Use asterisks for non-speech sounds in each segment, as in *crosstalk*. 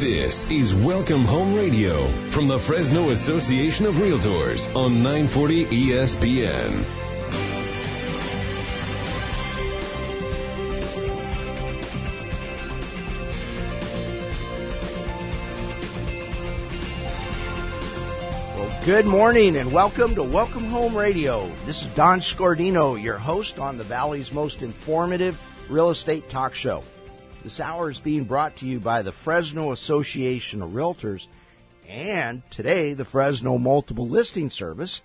This is Welcome Home Radio from the Fresno Association of Realtors on 940 ESPN. Well, good morning and welcome to Welcome Home Radio. This is Don Scordino, your host on the Valley's most informative real estate talk show. This hour is being brought to you by the Fresno Association of Realtors and today the Fresno Multiple Listing Service.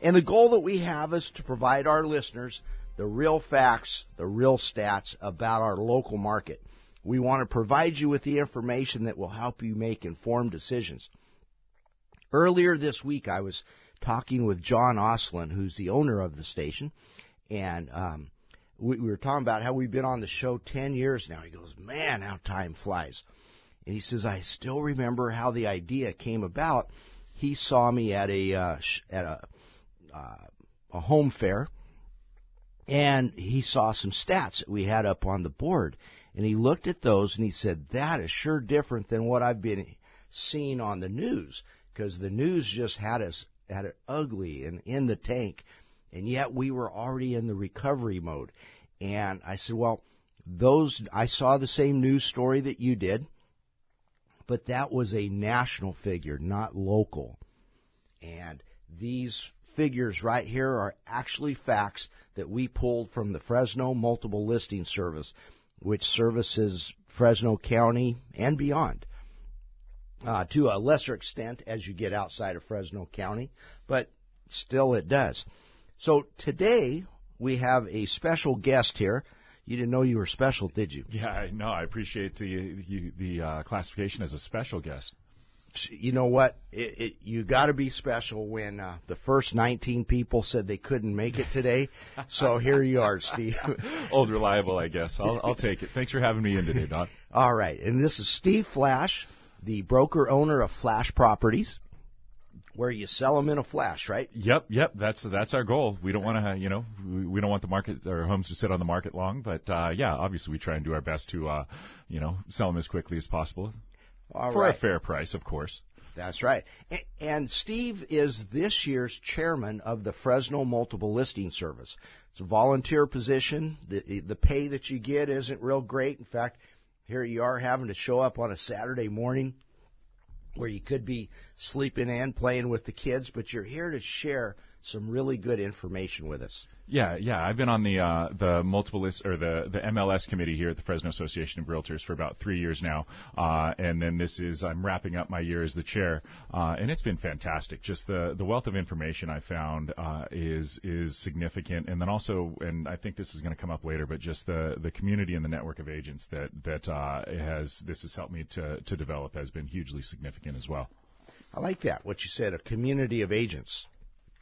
And the goal that we have is to provide our listeners the real facts, the real stats about our local market. We want to provide you with the information that will help you make informed decisions. Earlier this week, I was talking with John Ostlund, who's the owner of the station, and um, we, we were talking about how we've been on the show 10 years now. He goes, man, how time flies. And he says, I still remember how the idea came about. He saw me at a, uh, at a, uh, a home fair and he saw some stats that we had up on the board. And he looked at those and he said, that is sure different than what I've been seeing on the news because the news just had us had it ugly and in the tank and yet we were already in the recovery mode. And I said, well, those, I saw the same news story that you did, but that was a national figure, not local. And these figures right here are actually facts that we pulled from the Fresno Multiple Listing Service, which services Fresno County and beyond. Uh, to a lesser extent as you get outside of Fresno County, but still it does. So today we have a special guest here. You didn't know you were special, did you? Yeah, no, I appreciate the the uh, classification as a special guest. You know what? It, it, you got to be special when uh, the first 19 people said they couldn't make it today. so here you are, Steve. *laughs* Old reliable, I guess. I'll, I'll take it. Thanks for having me in today, Don. All right, and this is Steve Flash, the broker owner of Flash Properties where you sell them in a flash, right? Yep, yep. That's that's our goal. We don't want to, you know, we, don't want the market or homes to sit on the market long, but uh, yeah, obviously we try and do our best to, uh, you know, sell them as quickly as possible All for right. a fair price, of course. That's right. And Steve is this year's chairman of the Fresno Multiple Listing Service. It's a volunteer position. The the pay that you get isn't real great. In fact, here you are having to show up on a Saturday morning where you could be sleeping and playing with the kids, but you're here to share some really good information with us. Yeah, yeah. I've been on the uh, the multiple list or the the MLS committee here at the Fresno Association of Realtors for about three years now, uh, and then this is I'm wrapping up my year as the chair, uh, and it's been fantastic. Just the the wealth of information I found uh, is is significant, and then also, and I think this is going to come up later, but just the the community and the network of agents that that uh, has this has helped me to to develop has been hugely significant as well. I like that what you said, a community of agents.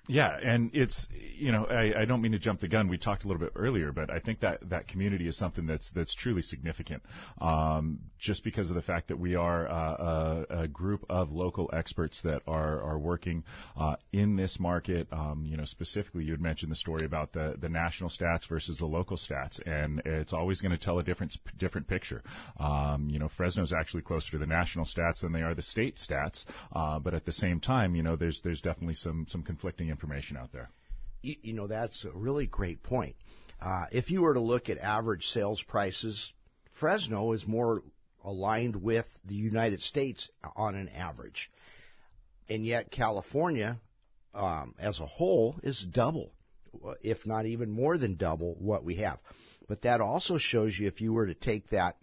Yeah, and it's you know I, I don't mean to jump the gun. We talked a little bit earlier, but I think that that community is something that's that's truly significant. Um, just because of the fact that we are uh, a, a, group of local experts that are are working uh, in this market. Um, you know, specifically, you had mentioned the story about the the national stats versus the local stats, and it's always going to tell a different different picture. Um, you know, Fresno's actually closer to the national stats than they are the state stats, uh, but at the same time, you know, there's there's definitely some some conflicting information out there. You, you know, that's a really great point. Uh, if you were to look at average sales prices, Fresno is more aligned with the United States on an average. And yet California, um, as a whole, is double, if not even more than double what we have. But that also shows you if you were to take that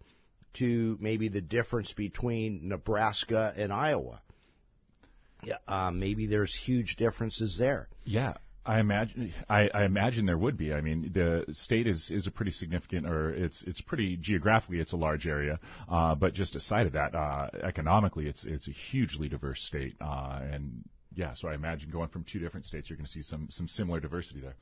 to maybe the difference between Nebraska and Iowa. Yeah, uh, maybe there's huge differences there. Yeah, I imagine I, I, imagine there would be. I mean, the state is, is a pretty significant, or it's it's pretty geographically, it's a large area. Uh, but just aside of that, uh, economically, it's it's a hugely diverse state. Uh, and yeah, so I imagine going from two different states, you're going to see some some similar diversity there.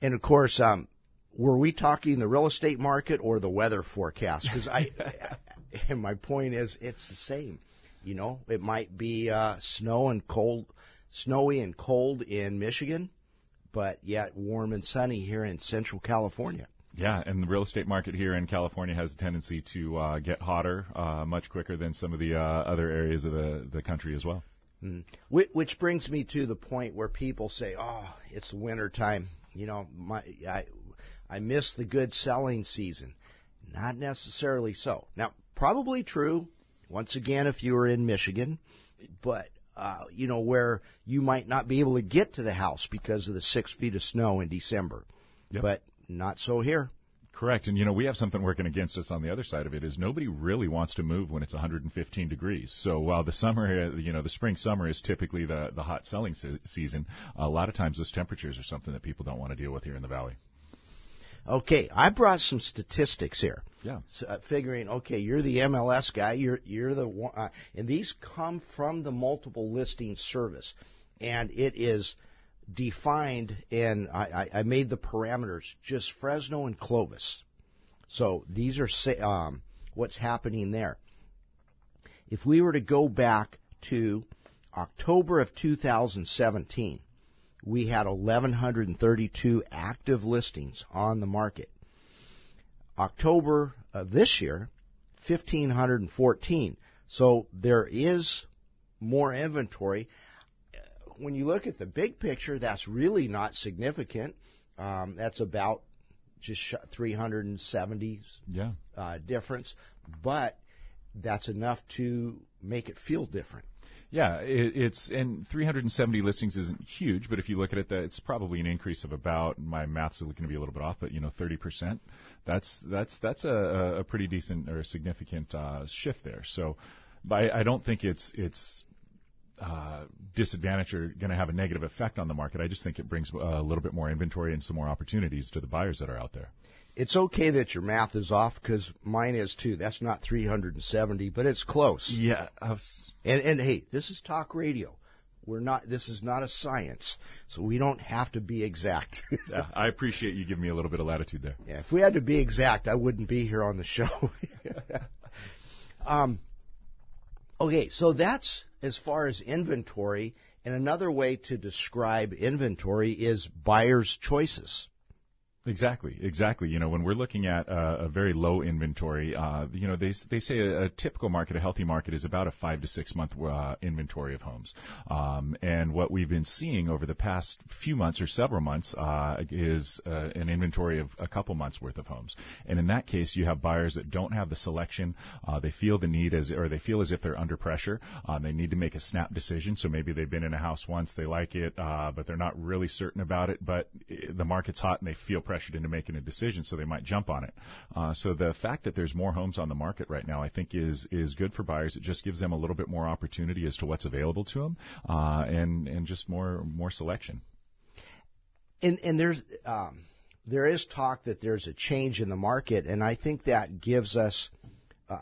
And of course, um, were we talking the real estate market or the weather forecast? Because I, *laughs* and my point is, it's the same. You know, it might be uh, snow and cold snowy and cold in Michigan, but yet warm and sunny here in Central California. Yeah, and the real estate market here in California has a tendency to uh, get hotter uh, much quicker than some of the uh, other areas of the, the country as well. Mm. Which brings me to the point where people say, "Oh, it's winter time. You know, my I I miss the good selling season." Not necessarily so. Now, probably true. Once again, if you were in Michigan, but uh, you know where you might not be able to get to the house because of the six feet of snow in December. Yep. But not so here. Correct. And you know, we have something working against us on the other side of it is nobody really wants to move when it's 115 degrees. So while the summer, you know, the spring summer is typically the the hot selling se- season, a lot of times those temperatures are something that people don't want to deal with here in the valley. Okay, I brought some statistics here. Yeah. So, uh, figuring, okay, you're the MLS guy. You're you're the one, uh, and these come from the multiple listing service, and it is defined, and I, I, made the parameters just Fresno and Clovis. So these are um, what's happening there. If we were to go back to October of 2017, we had 1,132 active listings on the market. October of this year, 1,514. So there is more inventory when you look at the big picture, that's really not significant. Um, that's about just 370 yeah. uh, difference, but that's enough to make it feel different. Yeah, it, it's and 370 listings isn't huge, but if you look at it, that it's probably an increase of about my math's going to be a little bit off, but you know, 30 percent. That's that's that's a, a pretty decent or significant uh, shift there. So, I, I don't think it's it's uh, disadvantage or going to have a negative effect on the market. I just think it brings a little bit more inventory and some more opportunities to the buyers that are out there. It's okay that your math is off because mine is too. That's not 370, but it's close. Yeah. Was... And and hey, this is talk radio. We're not. This is not a science, so we don't have to be exact. *laughs* yeah, I appreciate you giving me a little bit of latitude there. Yeah, if we had to be exact, I wouldn't be here on the show. *laughs* um, okay, so that's as far as inventory. And another way to describe inventory is buyer's choices. Exactly, exactly. You know, when we're looking at uh, a very low inventory, uh, you know, they they say a, a, typical market, a healthy market, is about a five to six month uh, inventory of homes. Um, and what we've been seeing over the past few months or several months uh, is uh, an inventory of a couple months worth of homes. And in that case, you have buyers that don't have the selection. Uh, they feel the need as, or they feel as if they're under pressure. Um, they need to make a snap decision. So maybe they've been in a house once, they like it, but they're not really certain about it. But the market's hot and they feel pressure pressured into making a decision, so they might jump on it. Uh, so the fact that there's more homes on the market right now, I think, is is good for buyers. It just gives them a little bit more opportunity as to what's available to them, uh, and and just more more selection. And and there's. Um, there is talk that there's a change in the market, and I think that gives us. Uh,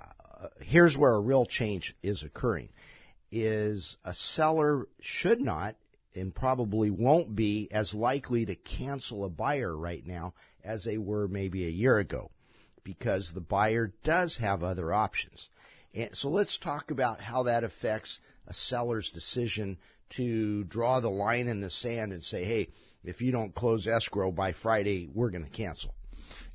here's where a real change is occurring: is a seller should not and probably won't be as likely to cancel a buyer right now as they were maybe a year ago because the buyer does have other options. And so let's talk about how that affects a seller's decision to draw the line in the sand and say, hey, if you don't close escrow by Friday, we're going to cancel.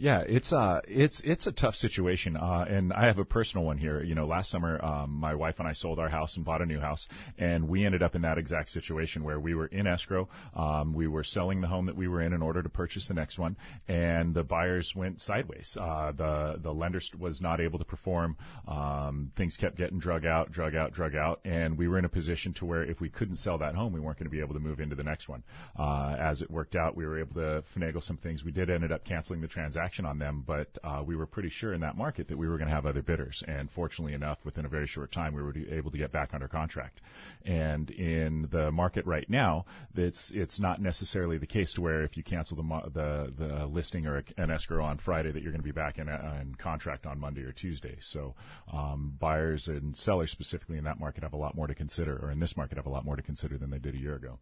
Yeah, it's uh it's it's a tough situation, uh, and I have a personal one here. You know, last summer, um, my wife and I sold our house and bought a new house, and we ended up in that exact situation where we were in escrow. Um, we were selling the home that we were in in order to purchase the next one, and the buyers went sideways. Uh, the the lender was not able to perform. Um, things kept getting drug out, drug out, drug out, and we were in a position to where if we couldn't sell that home, we weren't going to be able to move into the next one. Uh, as it worked out, we were able to finagle some things. We did ended up canceling the transaction action on them, but uh, we were pretty sure in that market that we were going to have other bidders. And fortunately enough, within a very short time, we were able to get back under contract. And in the market right now, it's it's not necessarily the case to where if you cancel the the, the listing or an escrow on Friday that you're going to be back in, uh, in contract on Monday or Tuesday. So um, buyers and sellers specifically in that market have a lot more to consider, or in this market have a lot more to consider than they did a year ago.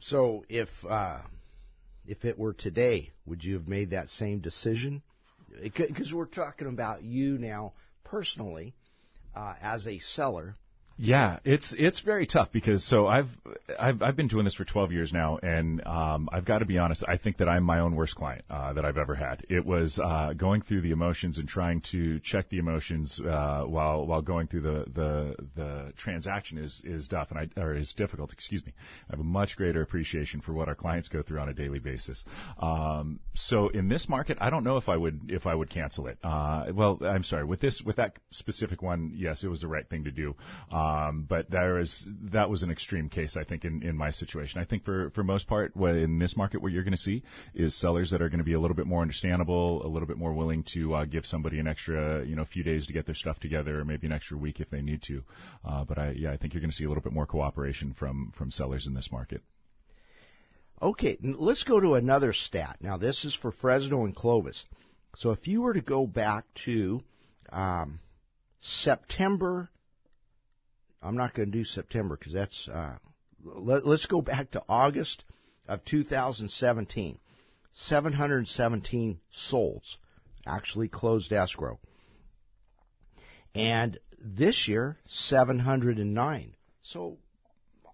So if uh, if it were today, would you have made that same decision? Because we're talking about you now personally uh, as a seller. Yeah, it's it's very tough because so I've I've I've been doing this for 12 years now, and um, I've got to be honest. I think that I'm my own worst client uh, that I've ever had. It was uh, going through the emotions and trying to check the emotions uh, while while going through the the the transaction is is tough and I or is difficult. Excuse me. I have a much greater appreciation for what our clients go through on a daily basis. Um, so in this market, I don't know if I would if I would cancel it. Uh, well, I'm sorry with this with that specific one. Yes, it was the right thing to do. Um, but there is that was an extreme case, I think, in, in my situation. I think for for most part, what, in this market, what you're going to see is sellers that are going to be a little bit more understandable, a little bit more willing to uh, give somebody an extra, you know, few days to get their stuff together, or maybe an extra week if they need to. Uh, but I, yeah, I think you're going to see a little bit more cooperation from from sellers in this market. Okay, let's go to another stat. Now, this is for Fresno and Clovis. So, if you were to go back to um, September I'm not going to do September because that's. Uh, let, us go back to August of 2017. 717 solds actually closed escrow. And this year, 709. So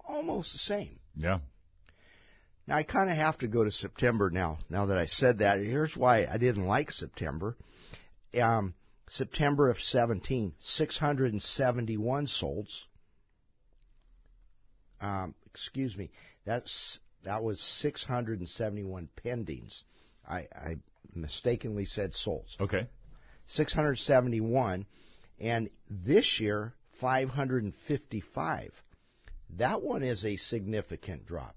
almost the same. Yeah. Now I kind of have to go to September now. Now that I said that, here's why I didn't like September. Um, September of 17, 671 solds um, excuse me, that's that was 671 pendings. I, I mistakenly said solds. Okay. 671, and this year 555. That one is a significant drop.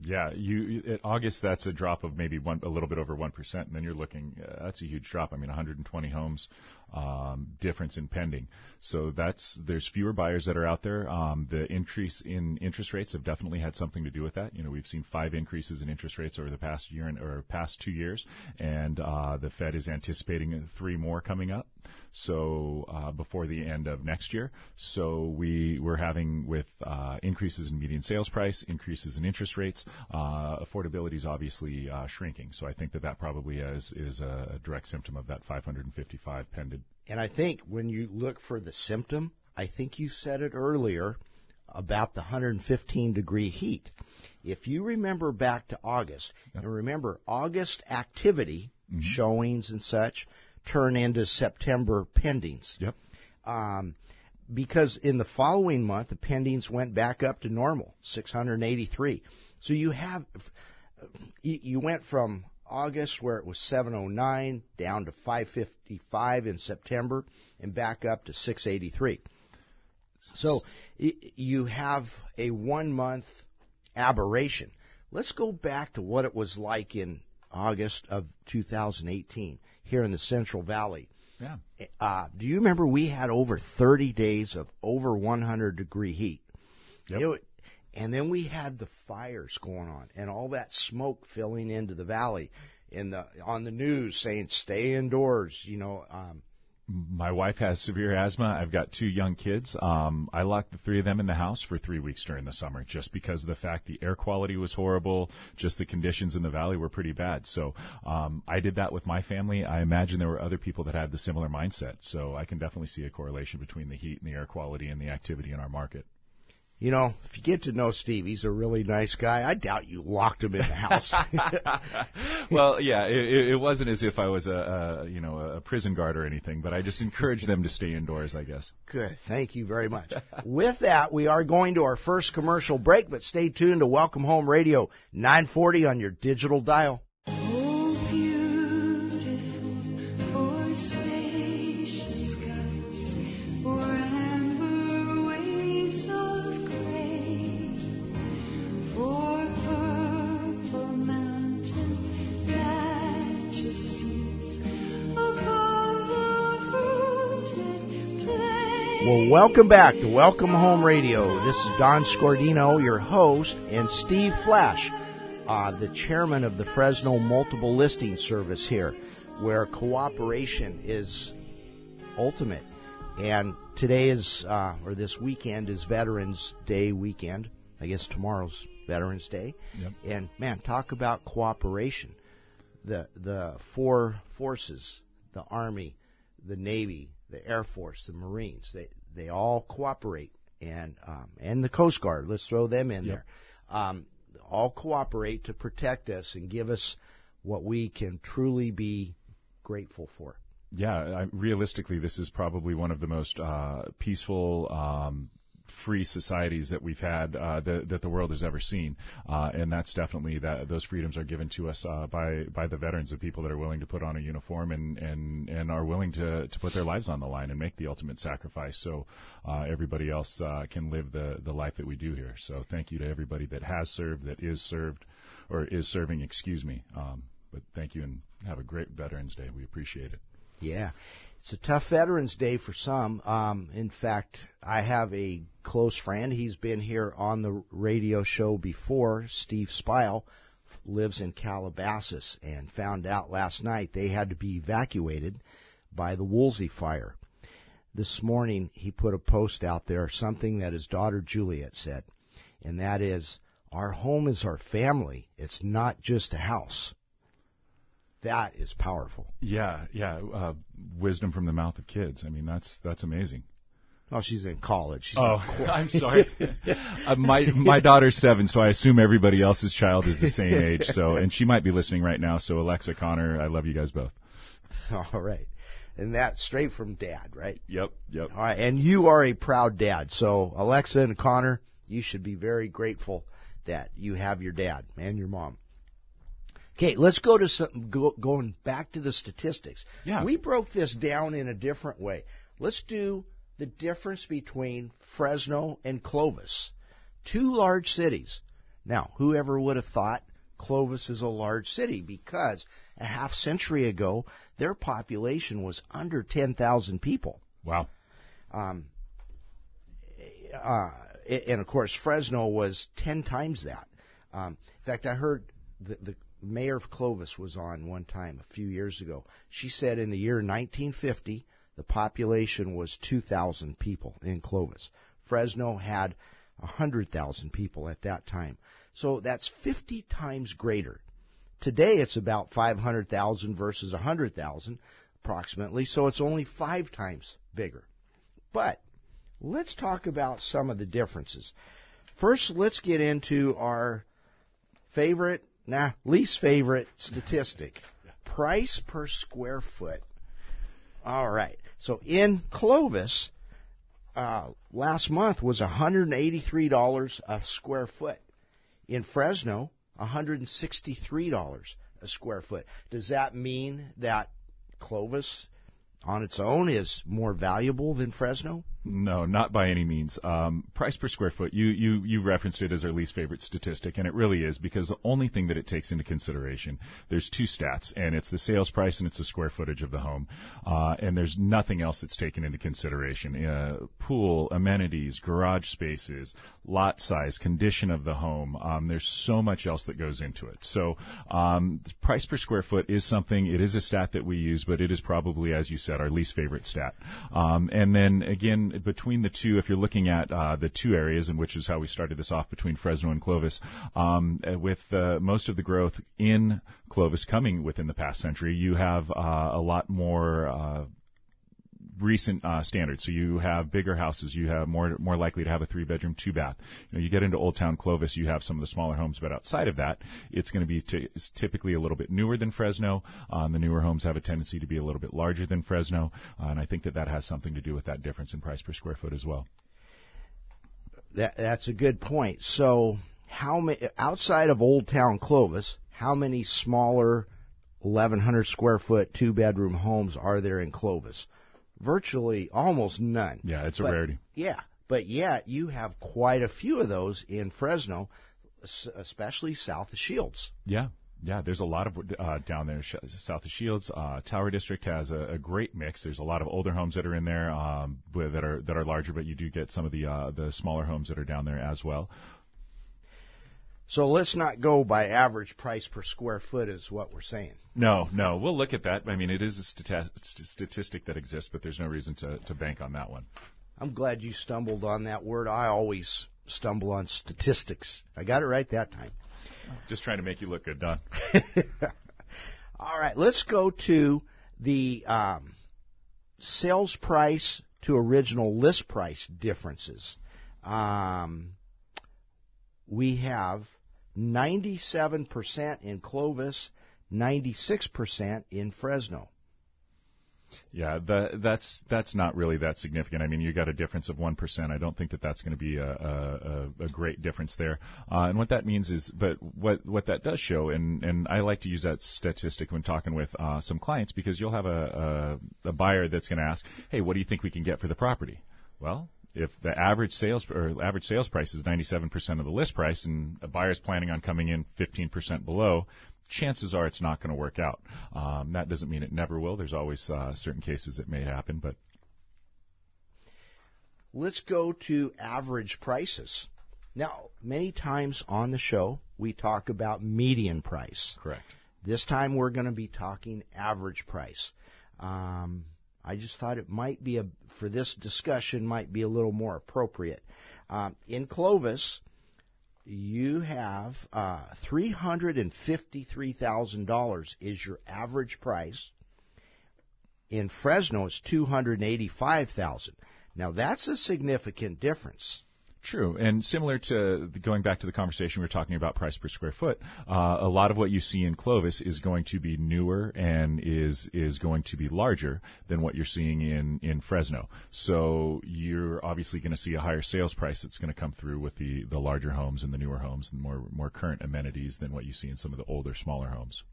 Yeah, you in August that's a drop of maybe one a little bit over one percent, and then you're looking uh, that's a huge drop. I mean, 120 homes um, difference in pending. So that's there's fewer buyers that are out there. Um, the increase in interest rates have definitely had something to do with that. You know, we've seen five increases in interest rates over the past year and, or past two years, and uh, the Fed is anticipating three more coming up so uh, before the end of next year. So we we're having with uh, increases in median sales price, increases in interest rates, uh, affordability is obviously uh, shrinking. So I think that that probably is is a direct symptom of that 555 pended. And I think when you look for the symptom, I think you said it earlier about the 115 degree heat. If you remember back to August, and remember August activity, mm-hmm. showings and such, turn into September pendings. Yep. Um, because in the following month, the pendings went back up to normal, 683. So you have, you went from August where it was 709 down to 555 in September and back up to 683. So you have a one month aberration. Let's go back to what it was like in August of 2018 here in the Central Valley. Yeah. Uh, do you remember we had over 30 days of over 100 degree heat? Yep. It, and then we had the fires going on and all that smoke filling into the valley in the on the news saying stay indoors, you know, um, my wife has severe asthma. I've got two young kids. Um, I locked the three of them in the house for three weeks during the summer just because of the fact the air quality was horrible. Just the conditions in the valley were pretty bad. So um, I did that with my family. I imagine there were other people that had the similar mindset. So I can definitely see a correlation between the heat and the air quality and the activity in our market. You know, if you get to know Steve, he's a really nice guy. I doubt you locked him in the house. *laughs* well, yeah, it, it wasn't as if I was a, a you know a prison guard or anything, but I just encouraged them to stay indoors, I guess. Good, thank you very much. With that, we are going to our first commercial break, but stay tuned to Welcome Home Radio 940 on your digital dial. Welcome back to Welcome Home Radio. This is Don Scordino, your host, and Steve Flash, uh, the chairman of the Fresno Multiple Listing Service here, where cooperation is ultimate. And today is, uh, or this weekend is Veterans Day weekend. I guess tomorrow's Veterans Day. Yep. And man, talk about cooperation. The the four forces, the Army, the Navy, the Air Force, the Marines, they they all cooperate and um, and the Coast Guard. Let's throw them in Yep. there. Um, all cooperate to protect us and give us what we can truly be grateful for. Yeah, I, realistically, this is probably one of the most uh, peaceful, um, free societies that we've had uh, that, that the world has ever seen, uh, and that's definitely that those freedoms are given to us uh, by by the veterans, the people that are willing to put on a uniform and and and are willing to to put their lives on the line and make the ultimate sacrifice, so uh, everybody else uh, can live the the life that we do here. So thank you to everybody that has served, that is served, or is serving. Excuse me. Um, but thank you and have a great Veterans Day. We appreciate it. Yeah. It's a tough Veterans Day for some. Um, in fact, I have a close friend. He's been here on the radio show before. Steve Spile lives in Calabasas and found out last night they had to be evacuated by the Woolsey fire. This morning he put a post out there, something that his daughter Juliet said, and that is, our home is our family. It's not just a house. That is powerful. Yeah, yeah. Uh, wisdom from the mouth of kids. I mean, that's that's amazing. Oh, she's in college. She's Oh, in. *laughs* I'm sorry. uh, my my daughter's seven, so I assume everybody else's child is the same age. So, *laughs* and she might be listening right now. So, Alexa, Connor, I love you guys both. All right. And that's straight from dad, right? Yep, yep. All right. And you are a proud dad. So, Alexa and Connor, you should be very grateful that you have your dad and your mom. Okay, let's go to some, go, going back to the statistics. Yeah. We broke this down in a different way. Let's do the difference between Fresno and Clovis. Two large cities. Now, whoever would have thought Clovis is a large city because a half century ago their population was under 10,000 people. Wow. Um, uh, and of course, Fresno was 10 times that. Um, in fact, I heard the, the mayor of Clovis was on one time a few years ago. She said in the year 1950, the population was 2,000 people in Clovis. Fresno had 100,000 people at that time. So that's 50 times greater. Today it's about 500,000 versus 100,000 approximately, so it's only five times bigger. But let's talk about some of the differences. First, let's get into our favorite, nah, least favorite statistic price per square foot. All right. So in Clovis, uh, last month was $183 a square foot. In Fresno, $163 a square foot. Does that mean that Clovis on its own is more valuable than Fresno? No, not by any means. Um, price per square foot, you, you, you referenced it as our least favorite statistic, and it really is because the only thing that it takes into consideration, there's two stats, and it's the sales price and it's the square footage of the home. Uh, and there's nothing else that's taken into consideration. Uh, pool, amenities, garage spaces, lot size, condition of the home. Um, there's so much else that goes into it. So, um, price per square foot is something, it is a stat that we use, but it is probably, as you said, our least favorite stat. Um, and then again, between the two, if you're looking at uh, the two areas, and which is how we started this off between Fresno and Clovis, um, uh, with uh, most of the growth in Clovis coming within the past century, you have uh, a lot more. Recent uh, standards. So you have bigger houses. You have more more likely to have a three bedroom, two bath. You know, you get into Old Town Clovis, you have some of the smaller homes, but outside of that, it's going to be t- typically a little bit newer than Fresno. Um, the newer homes have a tendency to be a little bit larger than Fresno, uh, and I think that that has something to do with that difference in price per square foot as well. That, that's a good point. So, how many outside of Old Town Clovis? How many smaller 1,100 square foot two bedroom homes are there in Clovis? Virtually almost none. Yeah, it's a But- rarity. Yeah, but yet you have quite a few of those in Fresno, especially south of Shields. Yeah. Yeah, there's a lot of uh, down there south of Shields. Uh, Tower District has a, a great mix. There's a lot of older homes that are in there um, that are that are larger, but you do get some of the uh, the smaller homes that are down there as well. So let's not go by average price per square foot, is what we're saying. No, no, we'll look at that. I mean, it is a stati- statistic that exists, but there's no reason to, to bank on that one. I'm glad you stumbled on that word. I always stumble on statistics. I got it right that time. Just trying to make you look good, Don. *laughs* All right, let's go to the um, sales price to original list price differences. Um, we have 97% in Clovis, 96% in Fresno. Yeah, the, that's that's not really that significant. I mean, you got a difference of one percent. I don't think that that's going to be a, a, a great difference there. Uh, and what that means is, but what what that does show, and and I like to use that statistic when talking with uh, some clients because you'll have a, a, a buyer that's going to ask, hey, what do you think we can get for the property? Well, if the average sales or average sales price is 97% of the list price and a buyer's planning on coming in 15% below, chances are it's not going to work out. Um, that doesn't mean it never will. There's always uh, certain cases that may happen, but let's go to average prices. Now, many times on the show we talk about median price. Correct. This time we're going to be talking average price. Um, I just thought it might be a for this discussion might be a little more appropriate. Um, in Clovis, you have uh, three hundred and fifty-three thousand dollars is your average price. In Fresno, it's two hundred eighty-five thousand. Now that's a significant difference. True, and similar to going back to the conversation we were talking about price per square foot, uh, a lot of what you see in Clovis is going to be newer and is is going to be larger than what you're seeing in in Fresno. So you're obviously going to see a higher sales price that's going to come through with the the larger homes and the newer homes and more more current amenities than what you see in some of the older, smaller homes.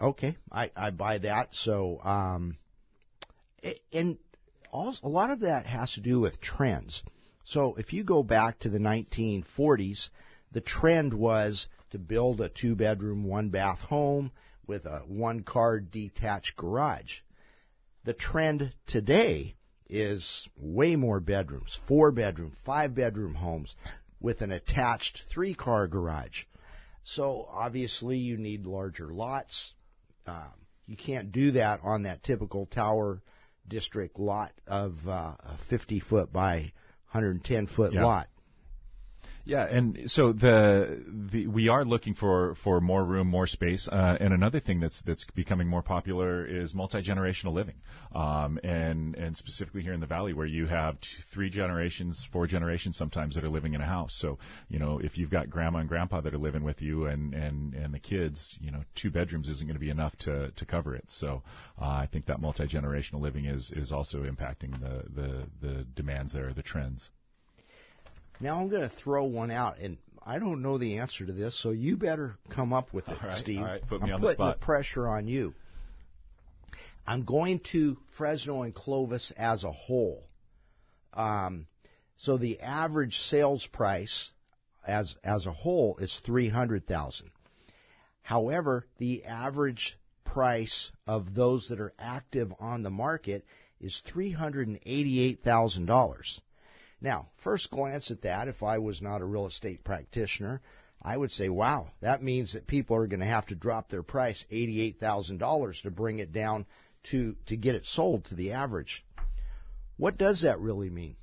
Okay, I I buy that. So um, and also, a lot of that has to do with trends. So if you go back to the 1940s, the trend was to build a two bedroom, one bath home with a one car detached garage. The trend today is way more bedrooms, four bedroom, five bedroom homes with an attached three car garage. So obviously you need larger lots. Um, you can't do that on that typical tower district lot of uh, 50 foot by 110 foot yeah. lot. Yeah, and so the, the we are looking for, for more room, more space, uh, and another thing that's that's becoming more popular is multi generational living, um, and and specifically here in the valley where you have two, three generations, four generations sometimes that are living in a house. So you know if you've got grandma and grandpa that are living with you and and and the kids, you know two bedrooms isn't going to be enough to to cover it. So uh, I think that multi generational living is is also impacting the the the demands there, the trends. Now I'm going to throw one out, and I don't know the answer to this, so you better come up with it, right, Steve. All right, put me I'm on putting the spot. the pressure on you. I'm going to Fresno and Clovis as a whole. Um, so the average sales price as as a whole is three hundred thousand. However, the average price of those that are active on the market is three hundred and eighty-eight thousand dollars. Now, first glance at that, if I was not a real estate practitioner, I would say, wow, that means that people are going to have to drop their price $88,000 to bring it down to, to get it sold to the average. What does that really mean?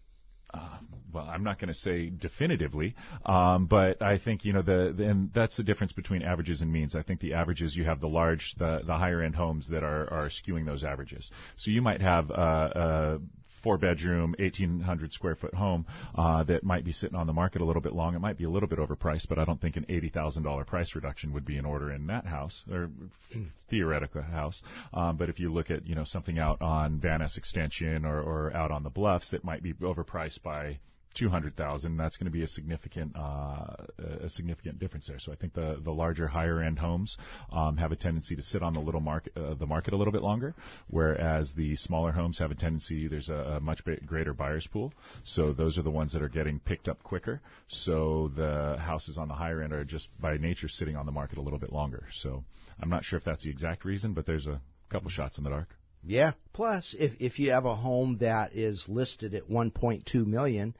Uh, well, I'm not going to say definitively, um, but I think you know the, the and that's the difference between averages and means. I think the averages you have the large, the the higher end homes that are are skewing those averages. So you might have uh, uh, four bedroom, 1,800 square foot home uh, that might be sitting on the market a little bit long. It might be a little bit overpriced, but I don't think an $80,000 price reduction would be in order in that house or *clears throat* theoretical house. Um, but if you look at you know something out on Van Ness Extension or, or out on the Bluffs, it might be overpriced by two hundred thousand, that's going to be a significant uh, a significant difference there. So I think the the larger higher end homes um, have a tendency to sit on the little market uh, the market a little bit longer, whereas the smaller homes have a tendency there's a, a much greater buyers pool. So those are the ones that are getting picked up quicker. So the houses on the higher end are just by nature sitting on the market a little bit longer. So I'm not sure if that's the exact reason, but there's a couple shots in the dark. Yeah. Plus, if if you have a home that is listed at 1.2 million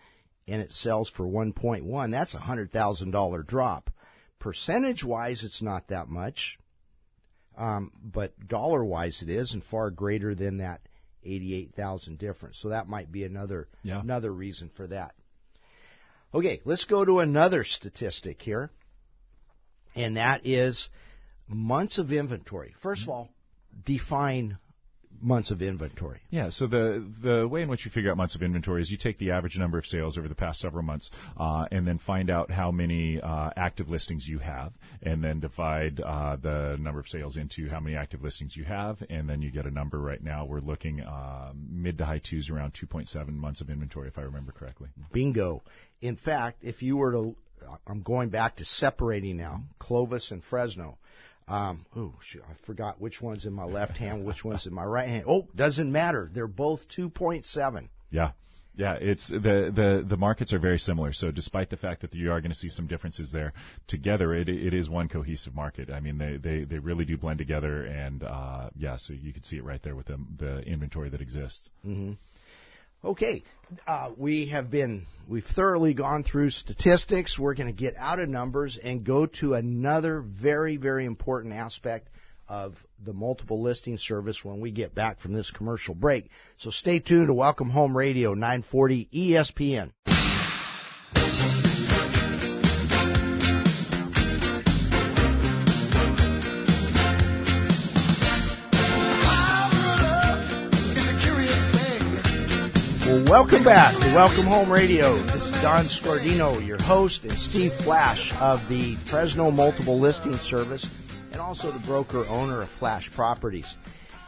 and it sells for 1.1, that's a $100,000 drop. Percentage wise, it's not that much, um, but dollar wise, it is, and far greater than that 88,000 difference. So that might be another yeah. another reason for that. Okay, let's go to another statistic here, and that is months of inventory. First of all, define months of inventory? Yeah, so the the way in which you figure out months of inventory is you take the average number of sales over the past several months, uh, and then find out how many uh, active listings you have, and then divide uh, the number of sales into how many active listings you have, and then you get a number. Right now, we're looking uh, mid to high twos, around 2.7 months of inventory, if I remember correctly. Bingo. In fact, if you were to, I'm going back to separating now, Clovis and Fresno. Um, oh, shoot, I forgot which one's in my left hand, which one's in my right hand. Oh, doesn't matter. They're both 2.7. Yeah. Yeah, it's the, the the markets are very similar. So despite the fact that you are going to see some differences there, together it it is one cohesive market. I mean, they they, they really do blend together, and uh, yeah, so you can see it right there with the the inventory that exists. Mm-hmm. Okay, uh, we have been we've thoroughly gone through statistics. We're going to get out of numbers and go to another very very important aspect of the multiple listing service when we get back from this commercial break. So stay tuned to Welcome Home Radio 940 ESPN. Welcome back to Welcome Home Radio. This is Don Scordino, your host, and Steve Flash of the Fresno Multiple Listing Service, and also the broker owner of Flash Properties.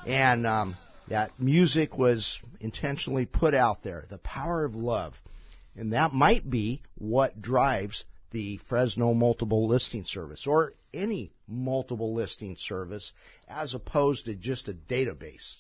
And um, that music was intentionally put out there, the power of love. And that might be what drives the Fresno Multiple Listing Service or any multiple listing service as opposed to just a database.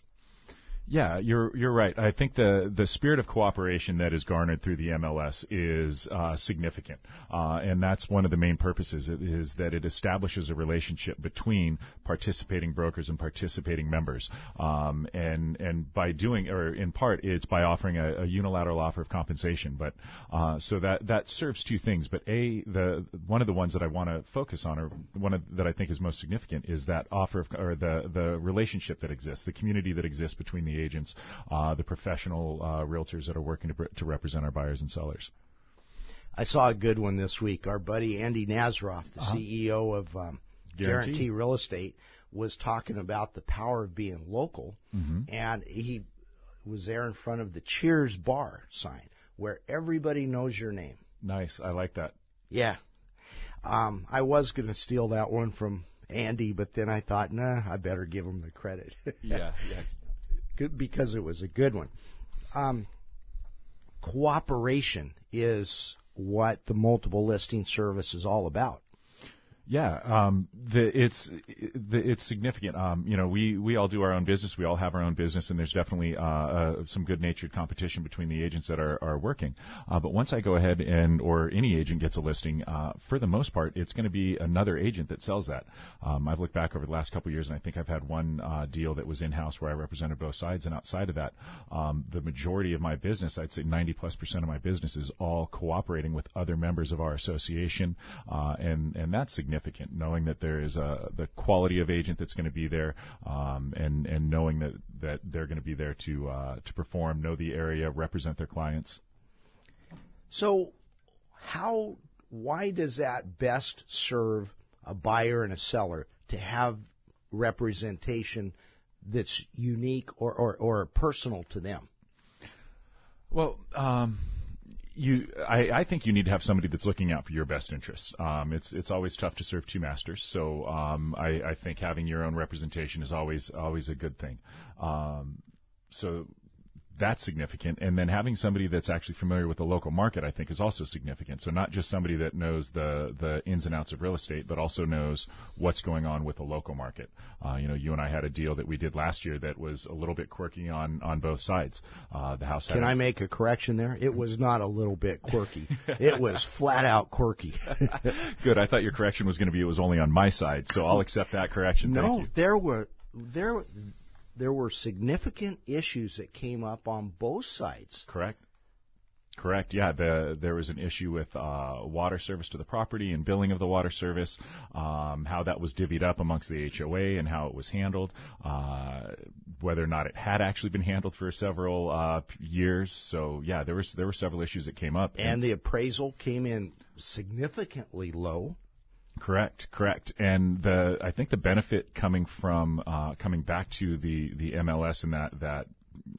Yeah, you're you're right. I think the the spirit of cooperation that is garnered through the MLS is uh, significant, uh, and that's one of the main purposes. Is that it establishes a relationship between participating brokers and participating members, um, and and by doing or in part it's by offering a, a unilateral offer of compensation. But uh, so that that serves two things. But a the one of the ones that I want to focus on, or one of, that I think is most significant, is that offer of or the the relationship that exists, the community that exists between the agents, uh, the professional uh, realtors that are working to, to represent our buyers and sellers. I saw a good one this week. Our buddy Andy Nazaroff, the uh-huh. CEO of um, Guarantee. Guarantee. Real Estate, was talking about the power of being local, mm-hmm. and he was there in front of the Cheers bar sign where everybody knows your name. Nice, I like that. Yeah, um, I was going to steal that one from Andy, but then I thought, nah, I better give him the credit. *laughs* yeah, yeah because it was a good one. Um, cooperation is what the multiple listing service is all about. Yeah, um, the, it's the, it's significant. Um, you know, we we all do our own business. We all have our own business, and there's definitely uh, uh, some good-natured competition between the agents that are are working. Uh, but once I go ahead and or any agent gets a listing, uh, for the most part, it's going to be another agent that sells that. Um, I've looked back over the last couple of years, and I think I've had one uh, deal that was in-house where I represented both sides. And outside of that, um, the majority of my business, I'd say 90 plus percent of my business, is all cooperating with other members of our association, uh, and and that's significant significant. Knowing that there is a the quality of agent that's going to be there, um, and and knowing that that they're going to be there to uh, to perform, know the area, represent their clients. So, how why does that best serve a buyer and a seller to have representation that's unique or, or, or personal to them? Well, um, you, I, I, think you need to have somebody that's looking out for your best interests. Um, it's it's always tough to serve two masters, so um, I, I, think having your own representation is always always a good thing. Um, so that's significant. And then having somebody that's actually familiar with the local market, I think, is also significant. So not just somebody that knows the the ins and outs of real estate, but also knows what's going on with the local market. Uh, you know, you and I had a deal that we did last year that was a little bit quirky on on both sides. Uh, the house. Can I make a correction there? It was not a little bit quirky. *laughs* it was flat out quirky. *laughs* Good. I thought your correction was going to be it was only on my side, so I'll accept that correction. No, there were there there were significant issues that came up on both sides. Correct. Correct. Yeah, the, there was an issue with uh, water service to the property and billing of the water service, um, how that was divvied up amongst the HOA and how it was handled, uh, whether or not it had actually been handled for several uh, years. So yeah, there was there were several issues that came up. And, and the appraisal came in significantly low. Correct, correct. And the I think the benefit coming from uh, coming back to the the MLS and that that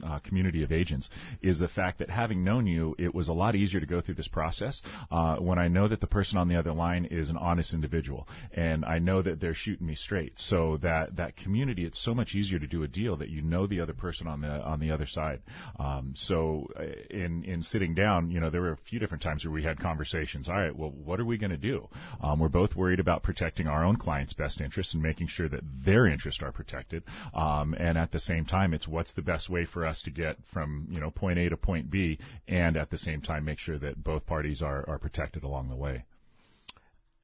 uh, community of agents is the fact that having known you, it was a lot easier to go through this process uh, when I know that the person on the other line is an honest individual and I know that they're shooting me straight. So that that community, it's so much easier to do a deal that you know the other person on the on the other side. Um, so uh, in in sitting down, you know, there were a few different times where we had conversations. All right, well, what are we going to do? Um, we're both worried about protecting our own clients' best interests and making sure that their interests are protected. Um, and at the same time, it's what's the best way for us to get from you know point A to point B, and at the same time make sure that both parties are are protected along the way.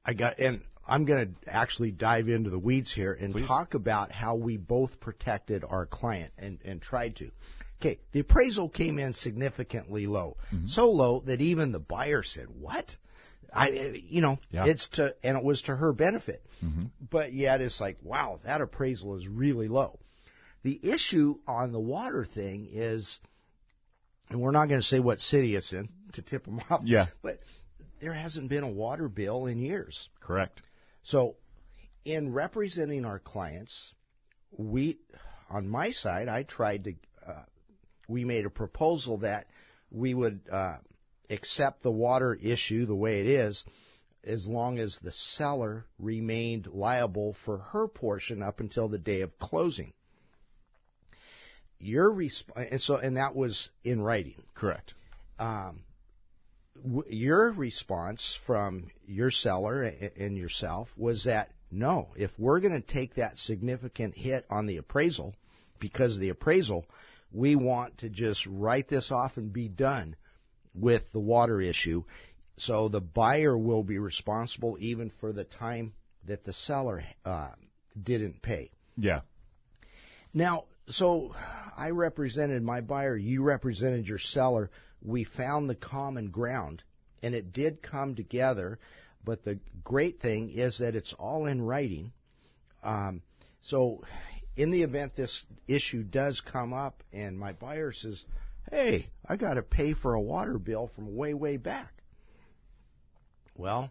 I got, and I'm going to actually dive into the weeds here and Please. talk about how we both protected our client and, and tried to. Okay, the appraisal came in significantly low, mm-hmm. so low that even the buyer said, "What?" I, you know, Yeah. it's to, and it was to her benefit, mm-hmm. but yet it's like, wow, that appraisal is really low. The issue on the water thing is, and we're not going to say what city it's in to tip them *laughs* off, Yeah. but there hasn't been a water bill in years. Correct. So, in representing our clients, we, on my side, I tried to, uh, we made a proposal that we would uh, accept the water issue the way it is, as long as the seller remained liable for her portion up until the day of closing. Your resp- and so and that was in writing Correct. um, w- your response from your seller and yourself was that no, if we're going to take that significant hit on the appraisal because of the appraisal, we want to just write this off and be done with the water issue. So the buyer will be responsible even for the time that the seller uh, didn't pay. Yeah. Now, so I represented my buyer, you represented your seller. We found the common ground, and it did come together. But the great thing is that it's all in writing. Um, so, in the event this issue does come up, and my buyer says, "Hey, I got to pay for a water bill from way, way back," well,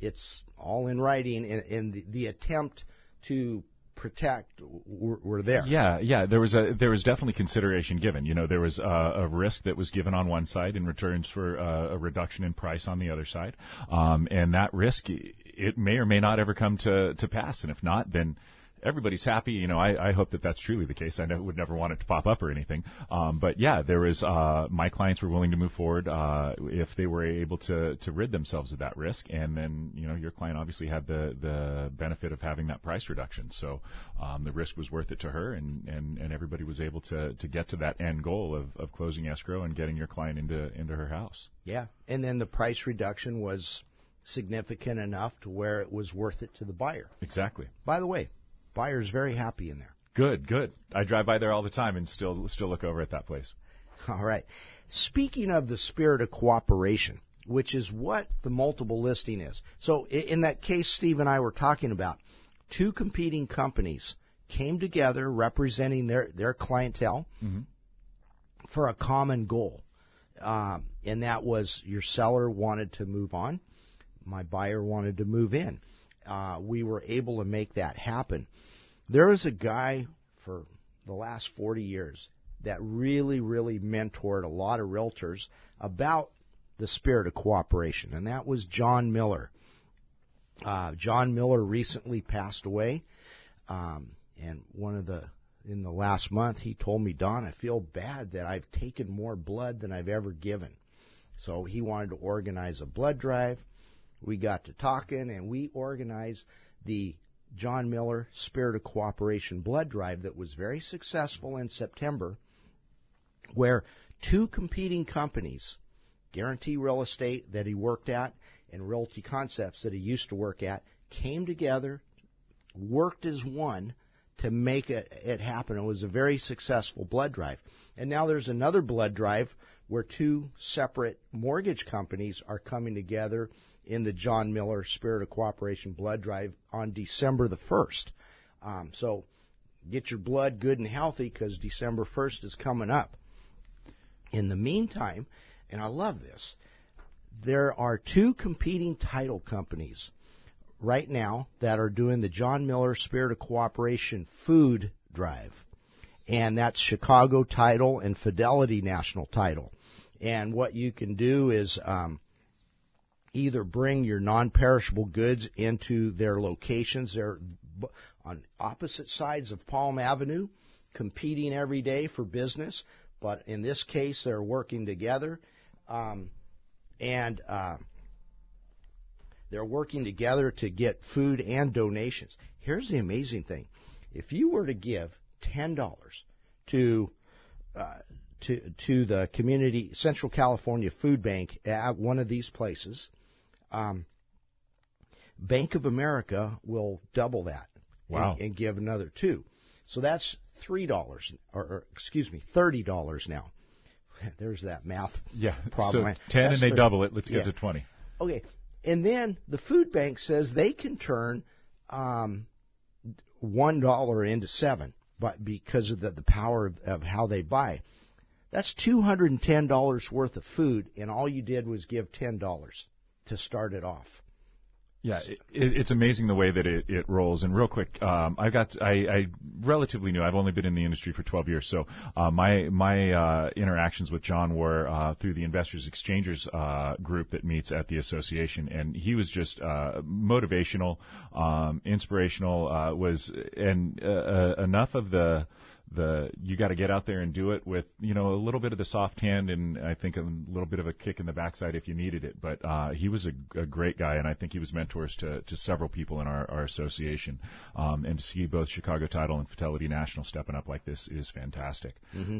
it's all in writing, and, and the, the attempt to protect were, were there. Yeah, yeah. There was a there was definitely consideration given. You know, there was a, a risk that was given on one side in returns for uh, a reduction in price on the other side, um, and that risk it may or may not ever come to to pass. And if not, then everybody's happy. You know, I, I hope that that's truly the case. I ne- would never want it to pop up or anything. Um, but yeah, there was uh, my clients were willing to move forward uh, if they were able to to rid themselves of that risk, and then you know your client obviously had the the benefit of having that price reduction. So um, the risk was worth it to her, and, and, and everybody was able to to get to that end goal of, of closing escrow and getting your client into into her house. Yeah, and then the price reduction was significant enough to where it was worth it to the buyer. Exactly. By the way, buyer's very happy in there. Good, good. I drive by there all the time and still still look over at that place. *laughs* All right. Speaking of the spirit of cooperation, which is what the multiple listing is. So in that case Steve and I were talking about, two competing companies came together representing their, their clientele for a common goal. Um, and that was your seller wanted to move on, my buyer wanted to move in. Uh, we were able to make that happen. There was a guy for the last 40 years that really, really mentored a lot of realtors about the spirit of cooperation, and that was John Miller. Uh, John Miller recently passed away, um, and one of the in the last month he told me, Don, I feel bad that I've taken more blood than I've ever given. So he wanted to organize a blood drive. We got to talking, and we organized the John Miller Spirit of Cooperation blood drive that was very successful in September, where two competing companies, Guarantee Real Estate that he worked at and Realty Concepts that he used to work at, came together, worked as one to make it, it happen. It was a very successful blood drive. And now there's another blood drive where two separate mortgage companies are coming together in the John Miller Spirit of Cooperation blood drive on December the 1st. Um, so get your blood good and healthy because December 1st is coming up. In the meantime, and I love this, there are two competing title companies right now that are doing the John Miller Spirit of Cooperation Food Drive. And that's Chicago Title and Fidelity National Title. And what you can do is um, either bring your non-perishable goods into their locations. They're on opposite sides of Palm Avenue, competing every day for business. But in this case, they're working together, um, and uh, they're working together to get food and donations. Here's the amazing thing: if you were to give ten dollars to uh, to to the community Central California Food Bank at one of these places, um, Bank of America will double that wow. and, and, give another two. So that's three dollars, or, or, excuse me, thirty dollars now. *laughs* There's that math yeah, problem. So ten that's and they 30. double it. Let's get yeah. to twenty. Okay, and then the food bank says they can turn um, one dollar into seven, but because of the, the power of, of how they buy. That's two hundred and ten dollars worth of food, and all you did was give ten dollars to start it off. Yeah, it, it's amazing the way that it, it rolls. And real quick, um, I got I, I relatively new. I've only been in the industry for 12 years, so uh, my my uh, interactions with John were uh, through the Investors Exchangers uh, group that meets at the association, and he was just uh, motivational, um, inspirational. Uh, was and enough of the the you got to get out there and do it with you know a little bit of the soft hand and I think a little bit of a kick in the backside if you needed it. But uh, he was a, a great guy, and I think he was mentors to, to several people in our, our association. Um, and to see both Chicago Title and Fidelity National stepping up like this is fantastic. Mm-hmm.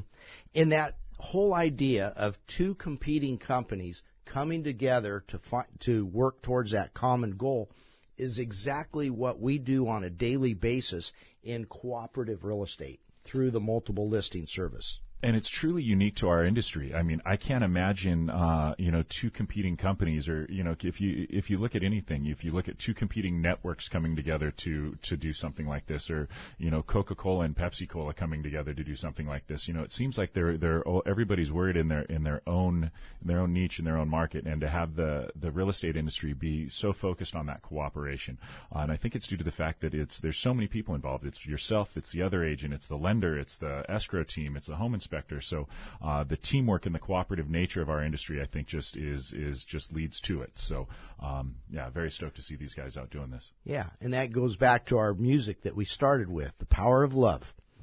In that whole idea of two competing companies coming together to fi- to work towards that common goal is exactly what we do on a daily basis in cooperative real estate through the multiple listing service. And it's truly unique to our industry. I mean, I can't imagine, uh, you know, two competing companies, or you know, if you if you look at anything, if you look at two competing networks coming together to to do something like this, or you know, Coca-Cola and Pepsi-Cola coming together to do something like this, you know, it seems like they're they're everybody's worried in their in their own in their own niche in their own market, and to have the the real estate industry be so focused on that cooperation, uh, and I think it's due to the fact that it's there's so many people involved. It's yourself, it's the other agent, it's the lender, it's the escrow team, it's the home inspector. So uh, the teamwork and the cooperative nature of our industry, I think, just is is just leads to it. So um, yeah, very stoked to see these guys out doing this. Yeah, and that goes back to our music that we started with, the power of love.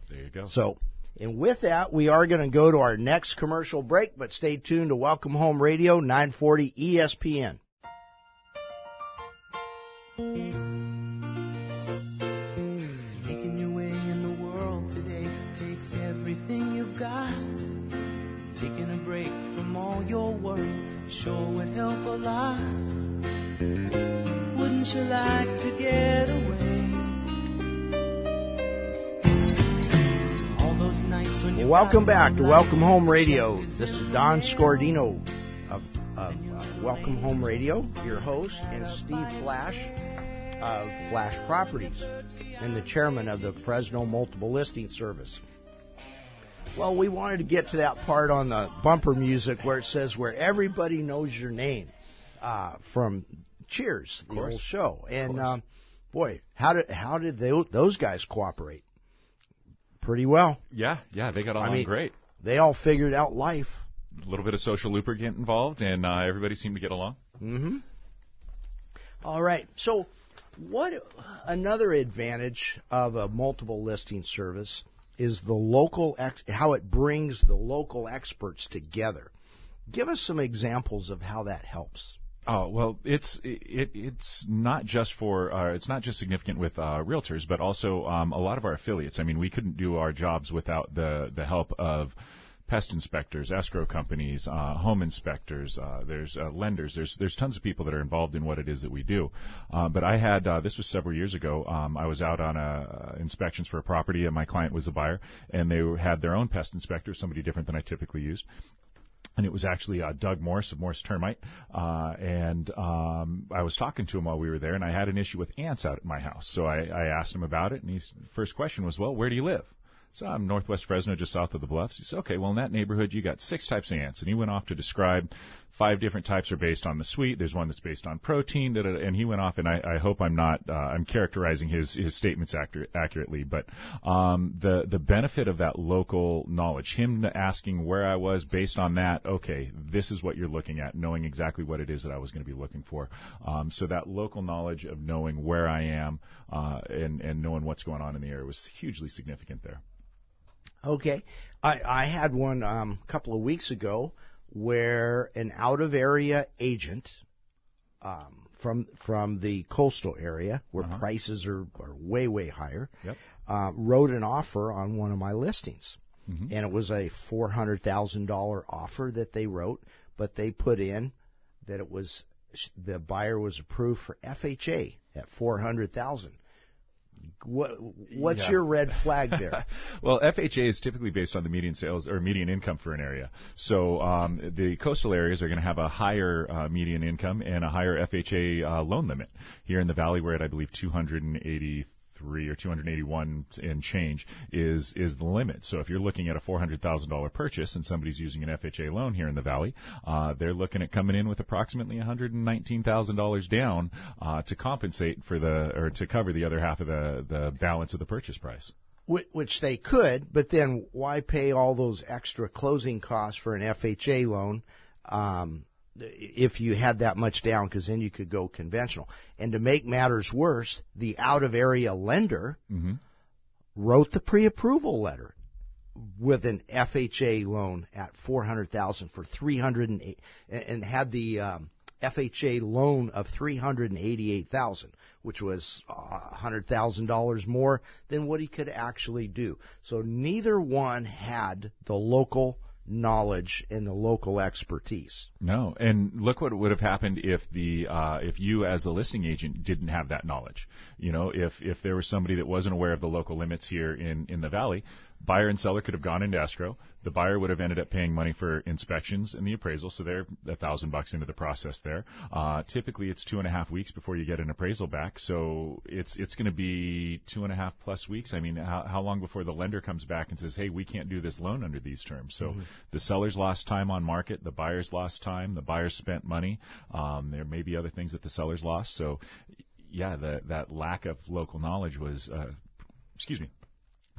There you go. So. And with that, we are going to go to our next commercial break, but stay tuned to Welcome Home Radio 940 ESPN. Sure would help a lot. Wouldn't you like to get away? All those nights when you Welcome back to Welcome Home Radio. This is Don Scordino of, of uh, Welcome Home Radio, your host, and Steve Flash of Flash Properties, and the chairman of the Fresno Multiple Listing Service. Well, we wanted to get to that part on the bumper music where it says where everybody knows your name uh, from Cheers, the old show. And um, boy, how did how did they, those guys cooperate? Pretty well. Yeah, yeah, they got along I mean, great. They all figured out life. A little bit of social lubricant involved, and uh, everybody seemed to get along. Mm-hmm. All right. So, what another advantage of a multiple listing service? Is the local ex- how it brings the local experts together. Give us some examples of how that helps. Oh well, it's it, it's not just for uh, it's not just significant with uh, realtors, but also um, a lot of our affiliates. I mean, we couldn't do our jobs without the the help of pest inspectors, escrow companies, uh, home inspectors. Uh, there's uh, lenders. There's there's tons of people that are involved in what it is that we do. Uh, but I had uh, this was several years ago. Um, I was out on uh, inspections for a property, and my client was a buyer, and they had their own pest inspector, somebody different than I typically use and it was actually uh, Doug Morris of Morris Termite. Uh, and um, I was talking to him while we were there, and I had an issue with ants out at my house. So I, I asked him about it, and his first question was, "Well, where do you live?" So I'm northwest Fresno, just south of the Bluffs. He said, okay, well in that neighborhood you got six types of ants, and he went off to describe five different types are based on the sweet. There's one that's based on protein, da, da, da, and he went off, and I, I hope I'm not uh, I'm characterizing his his statements accurate, accurately, but um, the the benefit of that local knowledge, him asking where I was based on that, okay, this is what you're looking at, knowing exactly what it is that I was going to be looking for. Um, so that local knowledge of knowing where I am uh, and and knowing what's going on in the area was hugely significant there. Okay, I, I had one um, a couple of weeks ago where an out of area agent um, from from the coastal area where Uh-huh. prices are, are way way higher Yep. uh, wrote an offer on one of my listings, Mhm. and it was a four hundred thousand dollar offer that they wrote, but they put in that it was the buyer was approved for FHA at four hundred thousand. What what's Yeah. your red flag there? *laughs* well, FHA is typically based on the median sales or median income for an area. So um, the coastal areas are going to have a higher uh, median income and a higher FHA uh, loan limit. Here in the valley, we're at I believe 283 or 281 and change is is the limit. So if you're looking at a $400,000 purchase and somebody's using an FHA loan here in the valley, uh, they're looking at coming in with approximately $119,000 down uh, to compensate for the or to cover the other half of the the balance of the purchase price. Wh- which they could, but then why pay all those extra closing costs for an FHA loan um, if you had that much down? Because then you could go conventional. And to make matters worse, the out of area lender Mhm. wrote the pre-approval letter with an FHA loan at four hundred thousand for three hundred and eight, and had the um, FHA loan of three hundred and eighty-eight thousand, which was a hundred thousand dollars more than what he could actually do. So neither one had the local knowledge and the local expertise. No, and look what would have happened if the uh, if you as the listing agent didn't have that knowledge. You know, if if there was somebody that wasn't aware of the local limits here in in the valley, buyer and seller could have gone into escrow. The buyer would have ended up paying money for inspections and the appraisal, so they're a thousand bucks into the process there. Uh, typically, it's two and a half weeks before you get an appraisal back, so it's it's going to be two and a half plus weeks. I mean, how, how long before the lender comes back and says, "Hey, we can't do this loan under these terms"? So the seller's lost time on market, the buyer's lost time, the buyer's spent money. Um, there may be other things that the seller's lost. So, yeah, the, that lack of local knowledge was, uh, excuse me,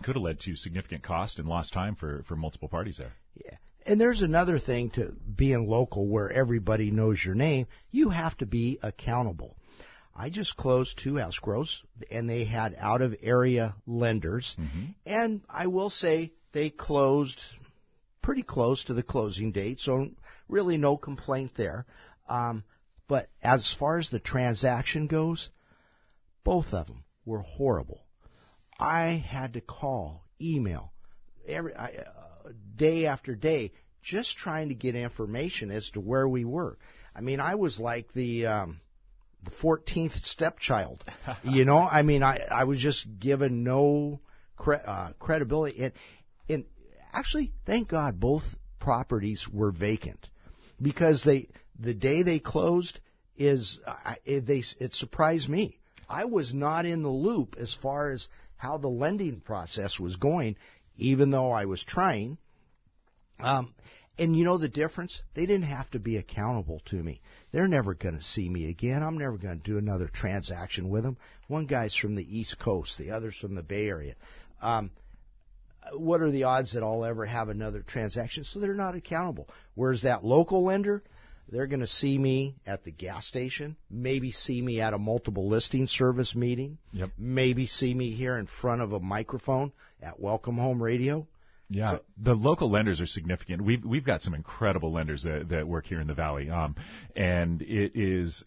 could have led to significant cost and lost time for, for multiple parties there. Yeah. And there's another thing to being local where everybody knows your name. You have to be accountable. I just closed two escrows and they had out of area lenders. And I will say they closed pretty close to the closing date, so really no complaint there. Um, but as far as the transaction goes, both of them were horrible. I had to call, email, every I, uh, day after day, just trying to get information as to where we were. I mean, I was like the um, the 14th stepchild. *laughs* you know, I mean, I I was just given no cre- uh, credibility, and and actually, thank God, both properties were vacant because they the day they closed is I, it, they it surprised me. I was not in the loop as far as how the lending process was going, even though I was trying. Um, and you know the difference? They didn't have to be accountable to me. They're never going to see me again. I'm never going to do another transaction with them. One guy's from the East Coast, the other's from the Bay Area. Um, what are the odds that I'll ever have another transaction? So they're not accountable. Whereas that local lender, they're going to see me at the gas station, maybe see me at a multiple listing service meeting, Yep. maybe see me here in front of a microphone at Welcome Home Radio. Yeah, the local lenders are significant. We've we've got some incredible lenders that, that work here in the valley, um, and it is.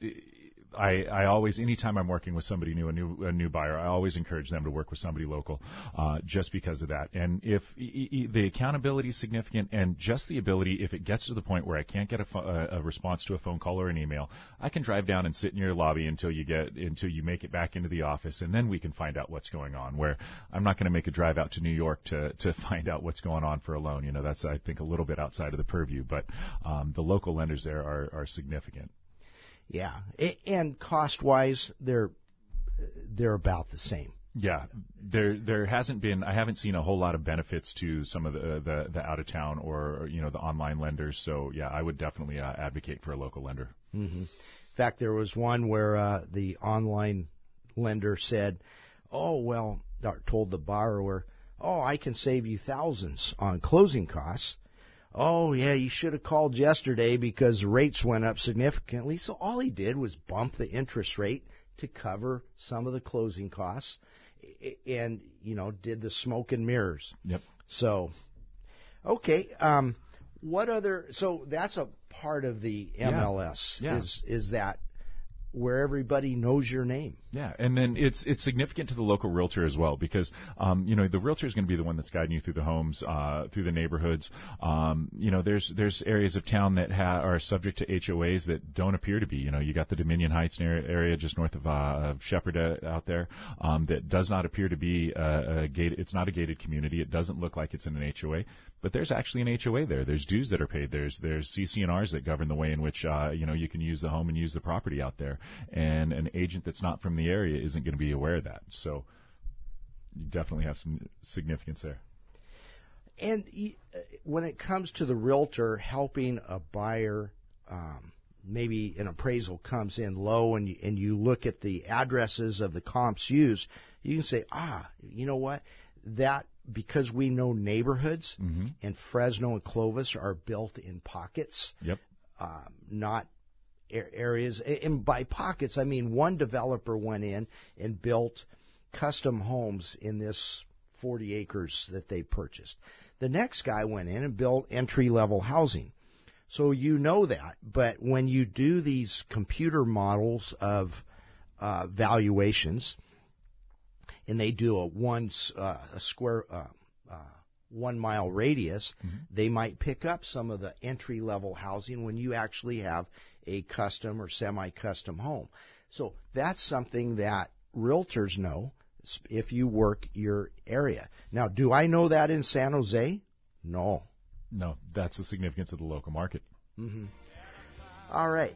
I, I always, anytime I'm working with somebody new, a new a new buyer, I always encourage them to work with somebody local, uh, just because of that. And if e- e- the accountability is significant, and just the ability, if it gets to the point where I can't get a, a, a response to a phone call or an email, I can drive down and sit in your lobby until you get until you make it back into the office, and then we can find out what's going on. Where I'm not going to make a drive out to New York to to *laughs* find out what's going on for a loan. You know, that's I think a little bit outside of the purview, but um, the local lenders there are are significant. Yeah, and cost wise, they're they're about the same. Yeah, there there hasn't been. I haven't seen a whole lot of benefits to some of the the, the out of town or you know the online lenders. So yeah, I would definitely uh, advocate for a local lender. Mm-hmm. In fact, there was one where uh, the online lender said, "Oh well," told the borrower, "Oh, I can save you thousands on closing costs." Oh yeah, you should have called yesterday because rates went up significantly. So all he did was bump the interest rate to cover some of the closing costs and you know did the smoke and mirrors. Yep. So okay, um what other so that's a part of the MLS yeah. Yeah. is is that where everybody knows your name. Yeah, and then it's it's significant to the local realtor as well because um, you know the realtor is going to be the one that's guiding you through the homes, uh, through the neighborhoods. Um, you know, there's there's areas of town that ha- are subject to HOAs that don't appear to be. You know, you got the Dominion Heights area just north of, uh, of Shepherd uh, out there um, that does not appear to be a, a gated. It's not a gated community. It doesn't look like it's in an HOA, but there's actually an HOA there. There's dues that are paid. There's there's CC&Rs that govern the way in which uh, you know you can use the home and use the property out there and an agent that's not from the area isn't going to be aware of that. So you definitely have some significance there. And uh, when it comes to the realtor helping a buyer, um, maybe an appraisal comes in low, and you, and you look at the addresses of the comps used, you can say, ah, you know what, that because we know neighborhoods, mm-hmm. and Fresno and Clovis are built in pockets, yep. Um, not areas. And by pockets, I mean one developer went in and built custom homes in this 40 acres that they purchased. The next guy went in and built entry level housing. So you know that, but when you do these computer models of uh, valuations, and they do a one uh, a square uh, uh one mile radius, mm-hmm. they might pick up some of the entry level housing when you actually have a custom or semi custom home. So that's something that realtors know if you work your area. Now, do I know that in San Jose? No. No, that's the significance of the local market. Mm-hmm. All right.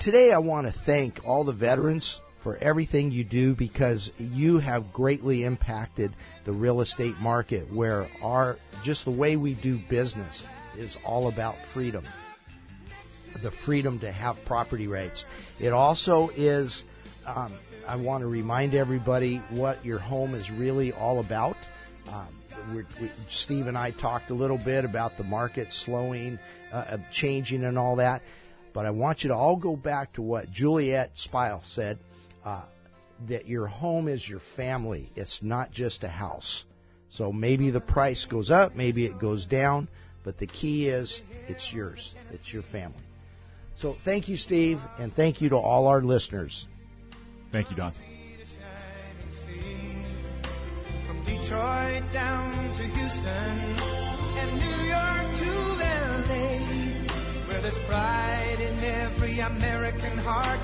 Today, I want to thank all the veterans for everything you do because you have greatly impacted the real estate market where our just the way we do business is all about freedom the freedom to have property rights. It also is, um, I want to remind everybody what your home is really all about. Um, we, Steve and I talked a little bit about the market slowing, uh, changing, and all that. But I want you to all go back to what Juliet Spile said uh, that your home is your family, it's not just a house. So maybe the price goes up, maybe it goes down, but the key is it's yours, it's your family. So thank you, Steve, and thank you to all our listeners. Thank you, Don. From Detroit down to Houston and New York to LA, where there's pride in every American heart